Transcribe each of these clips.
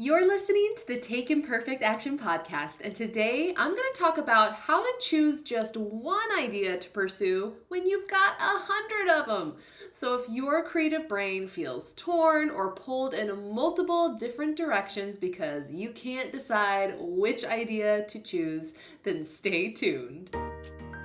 You're listening to the Take Imperfect Action podcast, and today I'm going to talk about how to choose just one idea to pursue when you've got a hundred of them. So, if your creative brain feels torn or pulled in multiple different directions because you can't decide which idea to choose, then stay tuned.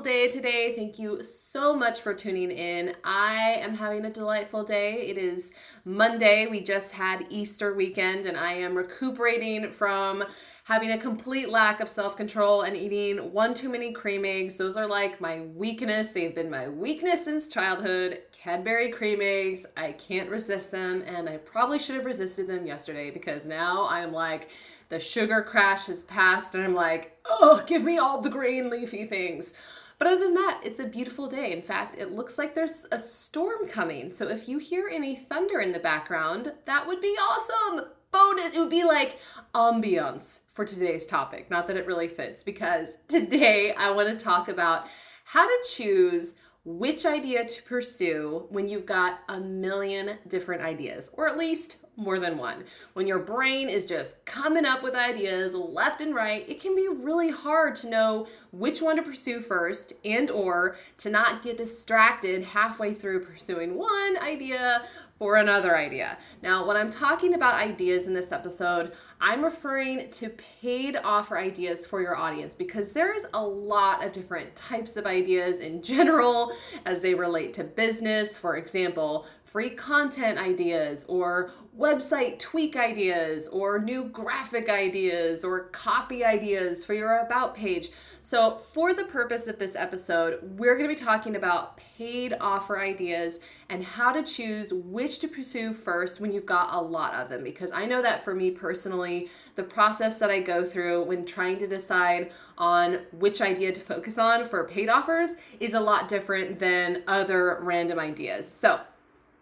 day today. Thank you so much for tuning in. I am having a delightful day. It is Monday. We just had Easter weekend, and I am recuperating from having a complete lack of self control and eating one too many cream eggs. Those are like my weakness. They've been my weakness since childhood. Cadbury cream eggs, I can't resist them, and I probably should have resisted them yesterday because now I'm like, the sugar crash has passed, and I'm like, oh, give me all the green leafy things. But other than that, it's a beautiful day. In fact, it looks like there's a storm coming. So if you hear any thunder in the background, that would be awesome. Bonus. It would be like ambiance for today's topic. Not that it really fits, because today I want to talk about how to choose which idea to pursue when you've got a million different ideas, or at least more than one. When your brain is just coming up with ideas left and right, it can be really hard to know which one to pursue first and or to not get distracted halfway through pursuing one idea for another idea. Now, when I'm talking about ideas in this episode, I'm referring to paid offer ideas for your audience because there's a lot of different types of ideas in general as they relate to business. For example, free content ideas or website tweak ideas or new graphic ideas or copy ideas for your about page. So, for the purpose of this episode, we're going to be talking about paid offer ideas and how to choose which to pursue first when you've got a lot of them. Because I know that for me personally, the process that I go through when trying to decide on which idea to focus on for paid offers is a lot different than other random ideas. So,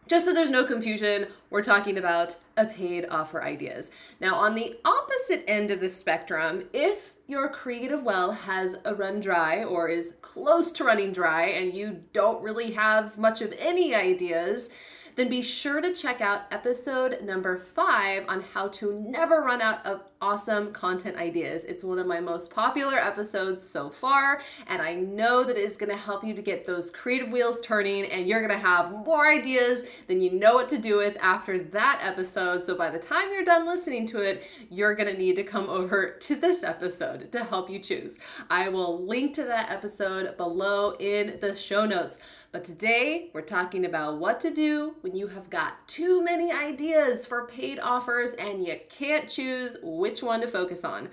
just so there's no confusion, we're talking about a paid offer ideas. Now, on the opposite end of the spectrum, if your creative well has a run dry or is close to running dry and you don't really have much of any ideas, then be sure to check out episode number five on how to never run out of awesome content ideas. It's one of my most popular episodes so far, and I know that it is gonna help you to get those creative wheels turning, and you're gonna have more ideas than you know what to do with after that episode. So by the time you're done listening to it, you're gonna need to come over to this episode to help you choose. I will link to that episode below in the show notes. But today we're talking about what to do when you have got too many ideas for paid offers and you can't choose which one to focus on.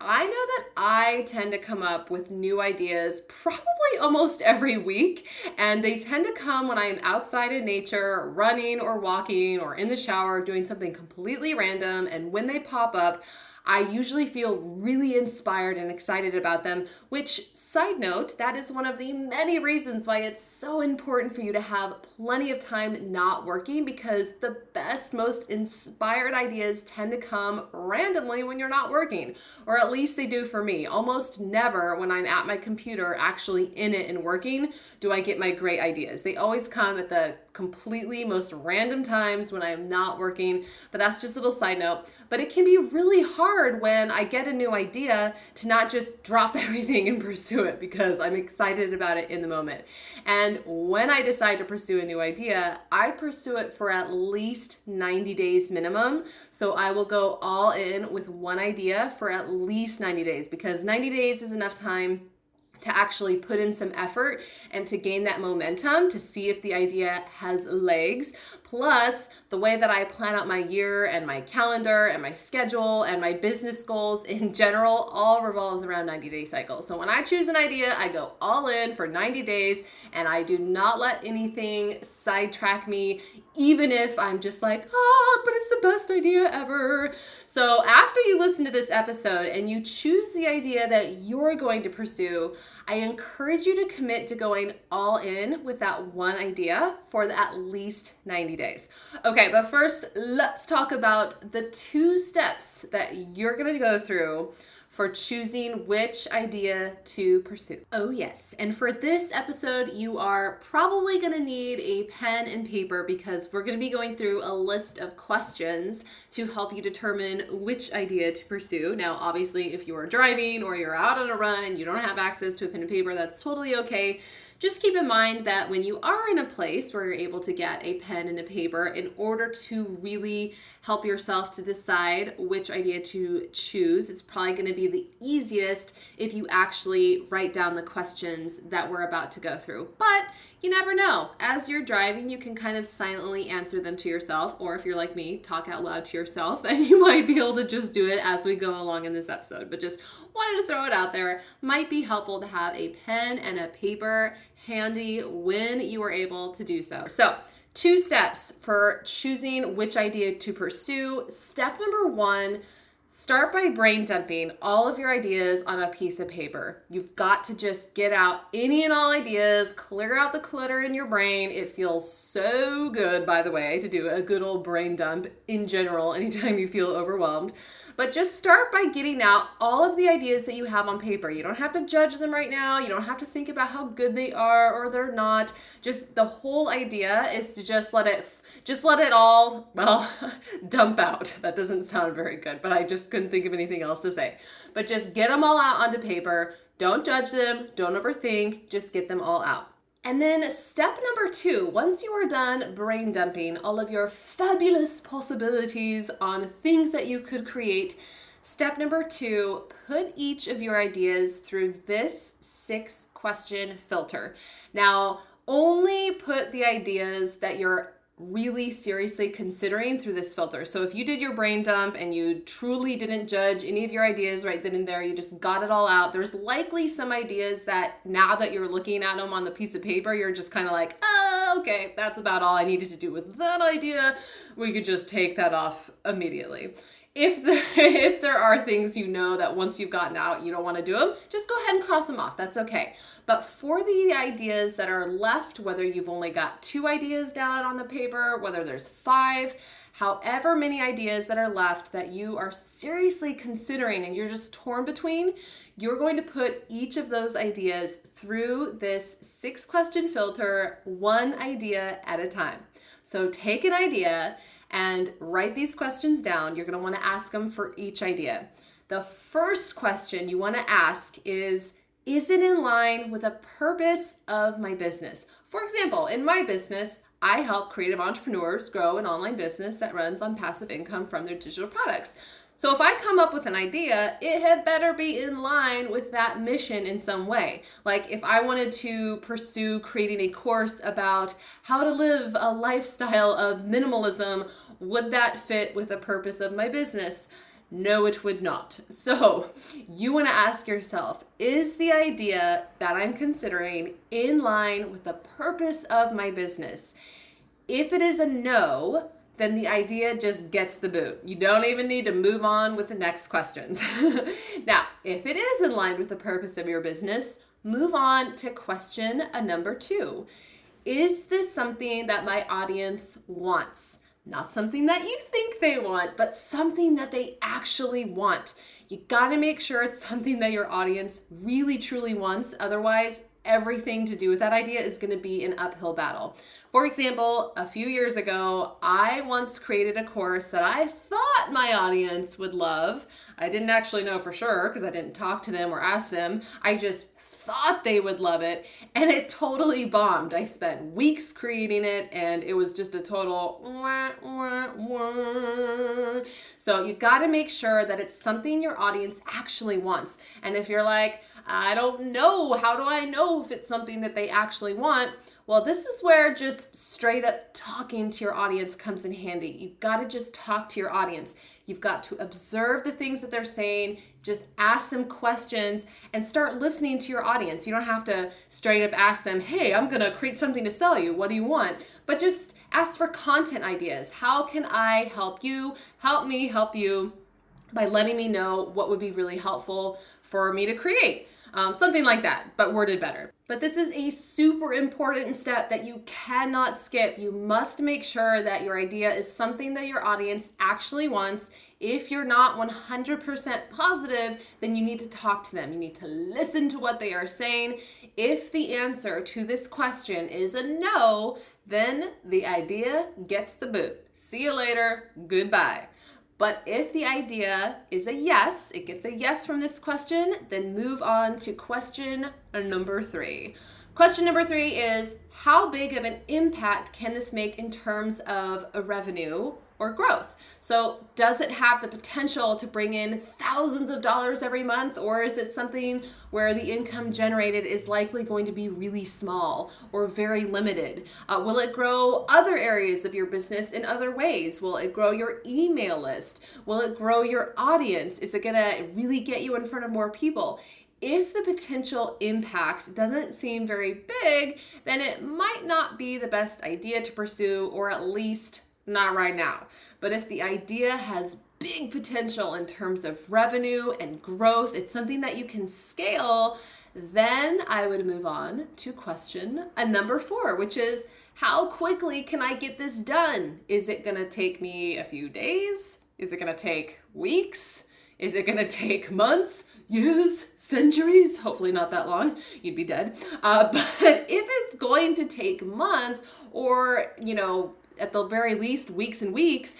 I know that I tend to come up with new ideas probably almost every week, and they tend to come when I'm outside in nature, running or walking, or in the shower, doing something completely random. And when they pop up, I usually feel really inspired and excited about them, which, side note, that is one of the many reasons why it's so important for you to have plenty of time not working because the best, most inspired ideas tend to come randomly when you're not working, or at least they do for me. Almost never when I'm at my computer actually in it and working do I get my great ideas. They always come at the completely most random times when I'm not working, but that's just a little side note. But it can be really hard when I get a new idea to not just drop everything and pursue it because I'm excited about it in the moment. And when I decide to pursue a new idea, I pursue it for at least 90 days minimum. So I will go all in with one idea for at least 90 days because 90 days is enough time to actually put in some effort and to gain that momentum to see if the idea has legs. Plus, the way that I plan out my year and my calendar and my schedule and my business goals in general all revolves around 90 day cycles. So when I choose an idea, I go all in for 90 days and I do not let anything sidetrack me, even if I'm just like, oh, but it's the best idea ever. So after you listen to this episode and you choose the idea that you're going to pursue, I encourage you to commit to going all in with that one idea for at least 90 days. Okay, but first, let's talk about the two steps that you're gonna go through for choosing which idea to pursue. Oh, yes. And for this episode, you are probably going to need a pen and paper because we're going to be going through a list of questions to help you determine which idea to pursue. Now, obviously, if you are driving or you're out on a run and you don't have access to a pen and paper, that's totally okay just keep in mind that when you are in a place where you're able to get a pen and a paper, in order to really help yourself to decide which idea to choose, it's probably going to be the easiest if you actually write down the questions that we're about to go through. But you never know. As you're driving, you can kind of silently answer them to yourself, or if you're like me, talk out loud to yourself, and you might be able to just do it as we go along in this episode. But just wanted to throw it out there. Might be helpful to have a pen and a paper handy when you are able to do so. So, two steps for choosing which idea to pursue. Step number one Start by brain dumping all of your ideas on a piece of paper. You've got to just get out any and all ideas, clear out the clutter in your brain. It feels so good, by the way, to do a good old brain dump in general anytime you feel overwhelmed. But just start by getting out all of the ideas that you have on paper. You don't have to judge them right now. You don't have to think about how good they are or they're not. Just the whole idea is to just let it just let it all, well, dump out. That doesn't sound very good, but I just couldn't think of anything else to say. But just get them all out onto paper. Don't judge them, don't overthink, just get them all out. And then step number two, once you are done brain dumping all of your fabulous possibilities on things that you could create, step number two, put each of your ideas through this six question filter. Now, only put the ideas that you're really seriously considering through this filter. So if you did your brain dump and you truly didn't judge any of your ideas right then and there, you just got it all out, there's likely some ideas that now that you're looking at them on the piece of paper, you're just kind of like, oh, okay, that's about all I needed to do with that idea. We could just take that off immediately if the, if there are things you know that once you've gotten out you don't want to do them just go ahead and cross them off that's okay. But for the ideas that are left whether you've only got two ideas down on the paper whether there's five however many ideas that are left that you are seriously considering and you're just torn between you're going to put each of those ideas through this six question filter one idea at a time. So take an idea and write these questions down. You're going to want to ask them for each idea. The first question you want to ask is Is it in line with the purpose of my business? For example, in my business, I help creative entrepreneurs grow an online business that runs on passive income from their digital products. So if I come up with an idea, it had better be in line with that mission in some way. Like if I wanted to pursue creating a course about how to live a lifestyle of minimalism, would that fit with the purpose of my business? No, it would not. So, you want to ask yourself is the idea that I'm considering in line with the purpose of my business? If it is a no, then the idea just gets the boot. You don't even need to move on with the next questions. now, if it is in line with the purpose of your business, move on to question a number two. Is this something that my audience wants? Not something that you think they want, but something that they actually want. You gotta make sure it's something that your audience really truly wants. Otherwise, everything to do with that idea is going to be an uphill battle. For example, a few years ago, I once created a course that I thought my audience would love. I didn't actually know for sure because I didn't talk to them or ask them. I just thought they would love it, and it totally bombed. I spent weeks creating it, and it was just a total wah, wah, wah. So you got to make sure that it's something your audience actually wants. And if you're like, I don't know, how do I know if it's something that they actually want? Well, this is where just straight up talking to your audience comes in handy. You've got to just talk to your audience. You've got to observe the things that they're saying, just ask them questions and start listening to your audience. You don't have to straight up ask them, hey, I'm going to create something to sell you. What do you want? But just ask for content ideas. How can I help you? Help me help you by letting me know what would be really helpful for me to create. Um, something like that, but worded better. But this is a super important step that you cannot skip. You must make sure that your idea is something that your audience actually wants. If you're not 100% positive, then you need to talk to them. You need to listen to what they are saying. If the answer to this question is a no, then the idea gets the boot. See you later. Goodbye. But if the idea is a yes, it gets a yes from this question, then move on to question number three. Question number three is How big of an impact can this make in terms of a revenue or growth. So, does it have the potential to bring in thousands of dollars every month, or is it something where the income generated is likely going to be really small or very limited? Uh, will it grow other areas of your business in other ways? Will it grow your email list? Will it grow your audience? Is it going to really get you in front of more people? if the potential impact doesn't seem very big, then it might not be the best idea to pursue, or at least not right now. But if the idea has big potential in terms of revenue and growth, it's something that you can scale, then I would move on to question a number four, which is how quickly can I get this done? Is it gonna take me a few days? Is it gonna take weeks? Is it gonna take months, years, centuries? Hopefully, not that long. You'd be dead. Uh, but if it's going to take months or, you know, at the very least weeks and weeks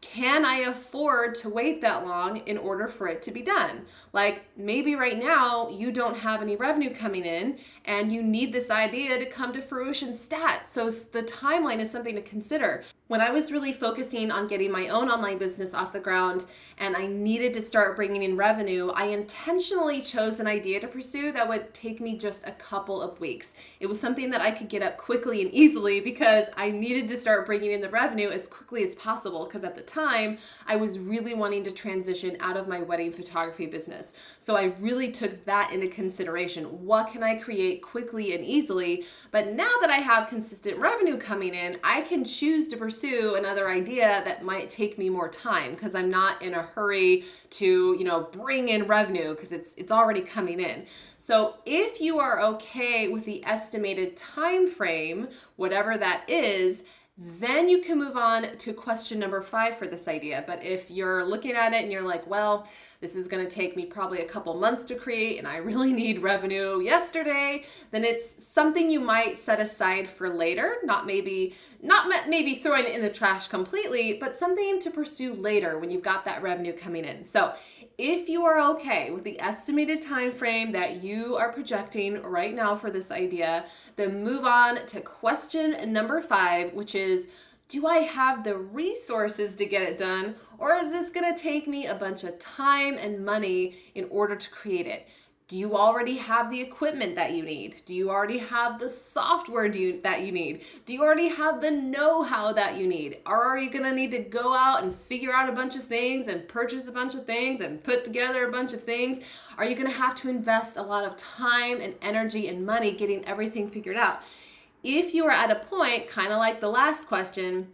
can I afford to wait that long in order for it to be done? Like maybe right now you don't have any revenue coming in and you need this idea to come to fruition stat. So the timeline is something to consider. When I was really focusing on getting my own online business off the ground and I needed to start bringing in revenue, I intentionally chose an idea to pursue that would take me just a couple of weeks. It was something that I could get up quickly and easily because I needed to start bringing in the revenue as quickly as possible because at the time I was really wanting to transition out of my wedding photography business. So I really took that into consideration. What can I create quickly and easily? But now that I have consistent revenue coming in, I can choose to pursue another idea that might take me more time because I'm not in a hurry to, you know, bring in revenue because it's it's already coming in. So if you are okay with the estimated time frame, whatever that is, then you can move on to question number 5 for this idea. But if you're looking at it and you're like, well, this is going to take me probably a couple months to create and I really need revenue yesterday, then it's something you might set aside for later, not maybe not maybe throwing it in the trash completely, but something to pursue later when you've got that revenue coming in. So, if you are okay with the estimated time frame that you are projecting right now for this idea, then move on to question number 5, which is do I have the resources to get it done? Or is this gonna take me a bunch of time and money in order to create it? Do you already have the equipment that you need? Do you already have the software you, that you need? Do you already have the know how that you need? Or are you gonna need to go out and figure out a bunch of things and purchase a bunch of things and put together a bunch of things? Are you gonna have to invest a lot of time and energy and money getting everything figured out? if you are at a point, kind of like the last question,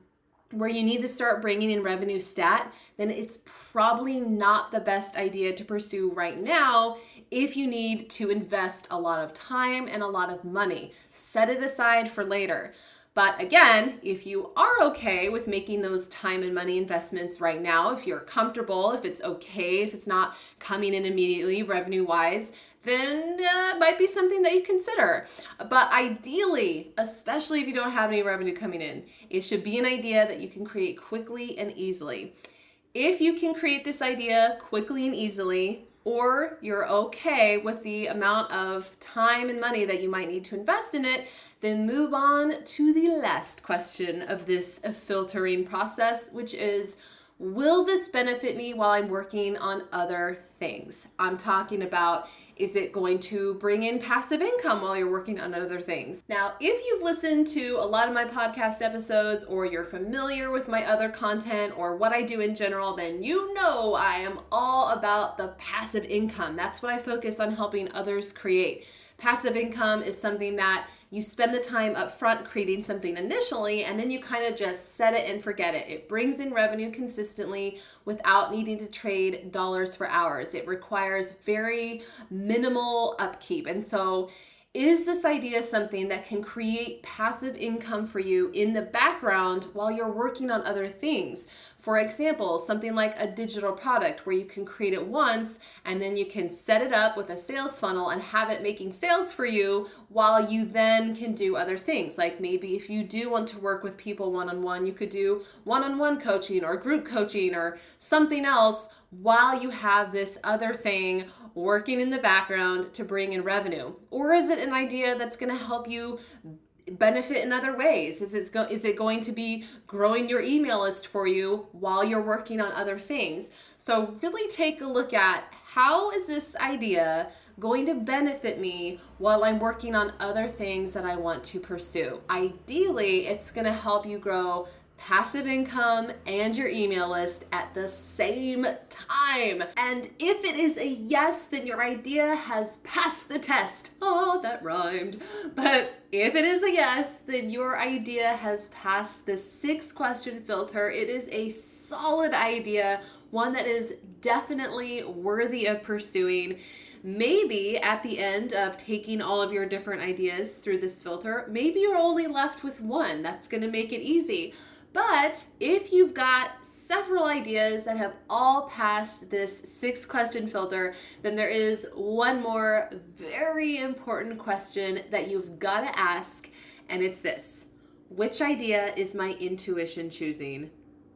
where you need to start bringing in revenue stat, then it's probably not the best idea to pursue right now if you need to invest a lot of time and a lot of money. Set it aside for later. But again, if you are okay with making those time and money investments right now, if you're comfortable, if it's okay, if it's not coming in immediately revenue wise, then uh, might be something that you consider. But ideally, especially if you don't have any revenue coming in, it should be an idea that you can create quickly and easily. If you can create this idea quickly and easily, or you're okay with the amount of time and money that you might need to invest in it, then move on to the last question of this filtering process, which is Will this benefit me while I'm working on other things? I'm talking about is it going to bring in passive income while you're working on other things? Now, if you've listened to a lot of my podcast episodes or you're familiar with my other content or what I do in general, then you know I am all about the passive income. That's what I focus on helping others create. Passive income is something that you spend the time up front creating something initially and then you kind of just set it and forget it. It brings in revenue consistently without needing to trade dollars for hours. It requires very minimal upkeep. And so is this idea something that can create passive income for you in the background while you're working on other things? For example, something like a digital product where you can create it once and then you can set it up with a sales funnel and have it making sales for you while you then can do other things. Like maybe if you do want to work with people one on one, you could do one on one coaching or group coaching or something else while you have this other thing working in the background to bring in revenue? Or is it an idea that's going to help you benefit in other ways? Is it, go- is it going to be growing your email list for you while you're working on other things? So, really take a look at how is this idea going to benefit me while I'm working on other things that I want to pursue? Ideally, it's going to help you grow passive income and your email list at the same time. And if it is a yes, then your idea has passed the test. Oh, that rhymed. But if it is a yes, then your idea has passed the six question filter. It is a solid idea, one that is definitely worthy of pursuing maybe at the end of taking all of your different ideas through this filter, maybe you're only left with one. That's going to make it easy. But if you've got several ideas that have all passed this six question filter, then there is one more very important question that you've got to ask, and it's this Which idea is my intuition choosing?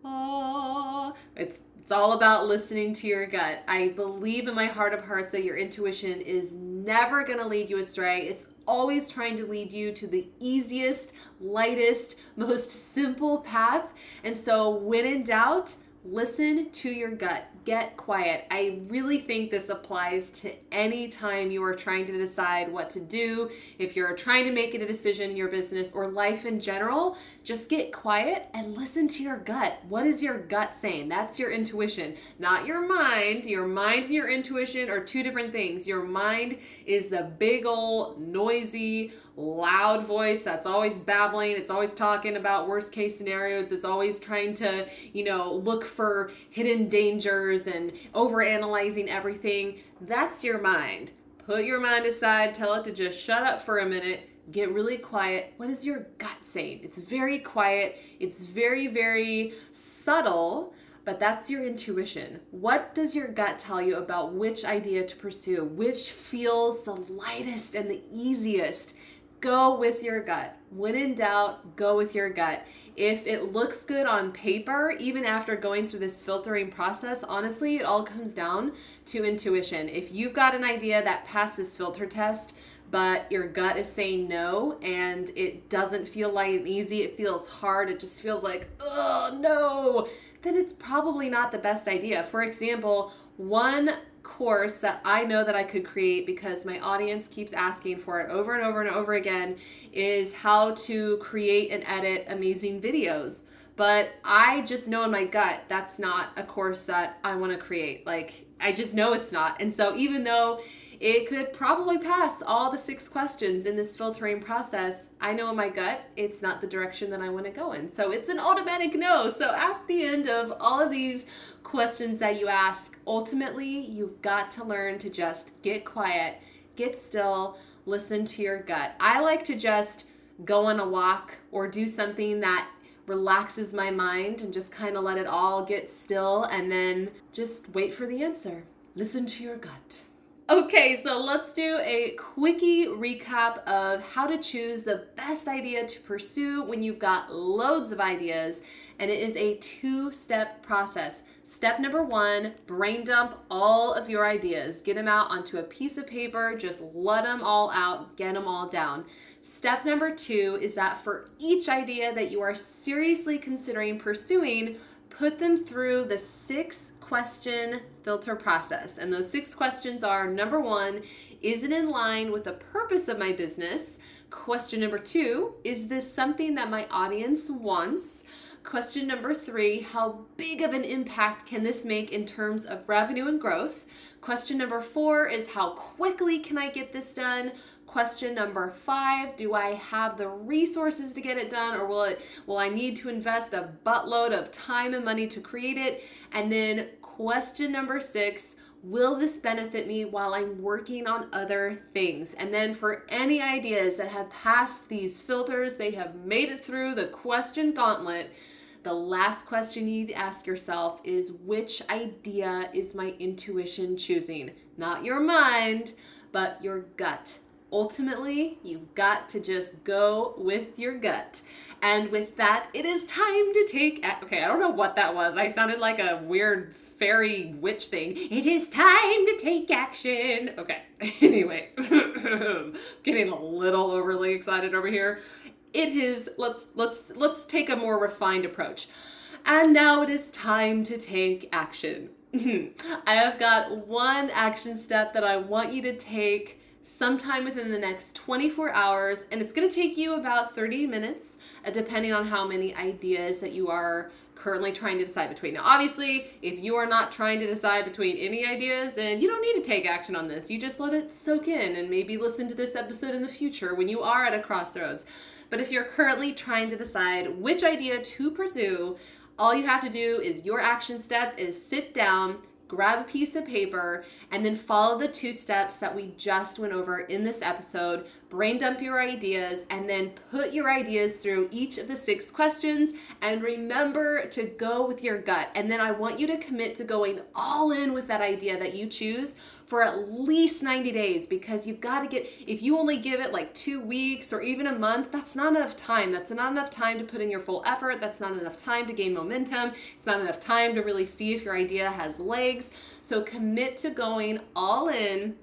Ah, it's it's all about listening to your gut. I believe in my heart of hearts that your intuition is never going to lead you astray. It's always trying to lead you to the easiest, lightest, most simple path. And so, when in doubt, listen to your gut get quiet. I really think this applies to any time you are trying to decide what to do. If you're trying to make a decision in your business or life in general, just get quiet and listen to your gut. What is your gut saying? That's your intuition, not your mind. Your mind and your intuition are two different things. Your mind is the big old noisy, loud voice that's always babbling. It's always talking about worst case scenarios. It's always trying to, you know, look for hidden dangers and over analyzing everything. That's your mind. Put your mind aside, tell it to just shut up for a minute. Get really quiet. What is your gut saying? It's very quiet. It's very, very subtle but that's your intuition. What does your gut tell you about which idea to pursue? Which feels the lightest and the easiest? Go with your gut. When in doubt, go with your gut. If it looks good on paper, even after going through this filtering process, honestly, it all comes down to intuition. If you've got an idea that passes filter test, but your gut is saying no and it doesn't feel light and easy, it feels hard, it just feels like, oh no, then it's probably not the best idea. For example, one course that I know that I could create because my audience keeps asking for it over and over and over again is how to create and edit amazing videos. But I just know in my gut that's not a course that I want to create. Like, I just know it's not. And so, even though it could probably pass all the six questions in this filtering process. I know in my gut it's not the direction that I want to go in. So it's an automatic no. So at the end of all of these questions that you ask, ultimately you've got to learn to just get quiet, get still, listen to your gut. I like to just go on a walk or do something that relaxes my mind and just kind of let it all get still and then just wait for the answer. Listen to your gut. Okay, so let's do a quickie recap of how to choose the best idea to pursue when you've got loads of ideas. And it is a two step process. Step number one brain dump all of your ideas, get them out onto a piece of paper, just let them all out, get them all down. Step number two is that for each idea that you are seriously considering pursuing, put them through the six question filter process. And those six questions are number one, is it in line with the purpose of my business? Question number two, is this something that my audience wants? Question number three, how big of an impact can this make in terms of revenue and growth? Question number four is how quickly can I get this done? Question number five, do I have the resources to get it done or will it will I need to invest a buttload of time and money to create it? And then Question number six Will this benefit me while I'm working on other things? And then for any ideas that have passed these filters, they have made it through the question gauntlet. The last question you need to ask yourself is which idea is my intuition choosing? Not your mind, but your gut. Ultimately, you've got to just go with your gut. And with that, it is time to take. Okay, I don't know what that was. I sounded like a weird fairy witch thing. It is time to take action. Okay. Anyway, getting a little overly excited over here. It is let's let's let's take a more refined approach. And now it is time to take action. I have got one action step that I want you to take sometime within the next 24 hours, and it's going to take you about 30 minutes, uh, depending on how many ideas that you are currently trying to decide between. Now, obviously, if you are not trying to decide between any ideas, then you don't need to take action on this. You just let it soak in and maybe listen to this episode in the future when you are at a crossroads. But if you're currently trying to decide which idea to pursue, all you have to do is your action step is sit down grab a piece of paper, and then follow the two steps that we just went over in this episode. Brain dump your ideas, and then put your ideas through each of the six questions. And remember to go with your gut. And then I want you to commit to going all in with that idea that you choose for at least 90 days because you've got to get, if you only give it like two weeks or even a month, that's not enough time. That's not enough time to put in your full effort. That's not enough time to gain momentum. It's not enough time to really see if your idea has legs. So commit to going all in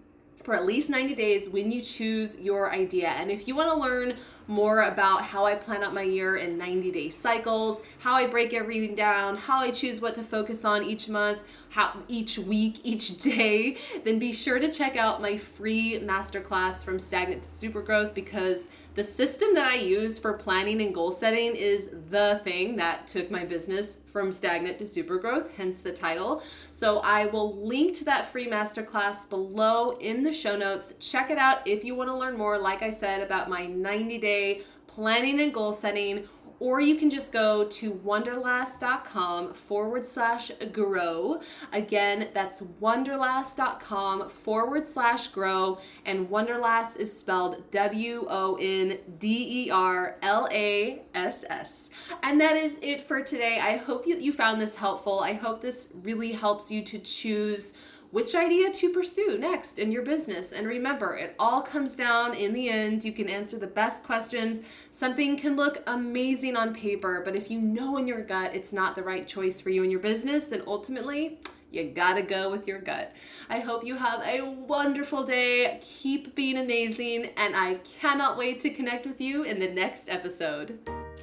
for at least 90 days when you choose your idea. And if you want to learn more about how I plan out my year in 90 day cycles, how I break everything down, how I choose what to focus on each month, how each week, each day, then be sure to check out my free masterclass from stagnant to super growth because the system that I use for planning and goal setting is the thing that took my business from stagnant to super growth, hence the title. So I will link to that free masterclass below in the show notes. Check it out if you want to learn more, like I said, about my 90 day planning and goal setting or you can just go to wonderlass.com forward slash grow. Again, that's wonderlass.com forward slash grow. And Wonderlass is spelled W O N D E R L A S S. And that is it for today. I hope you, you found this helpful. I hope this really helps you to choose which idea to pursue next in your business. And remember, it all comes down in the end. You can answer the best questions. Something can look amazing on paper, but if you know in your gut it's not the right choice for you in your business, then ultimately, you gotta go with your gut. I hope you have a wonderful day. Keep being amazing, and I cannot wait to connect with you in the next episode.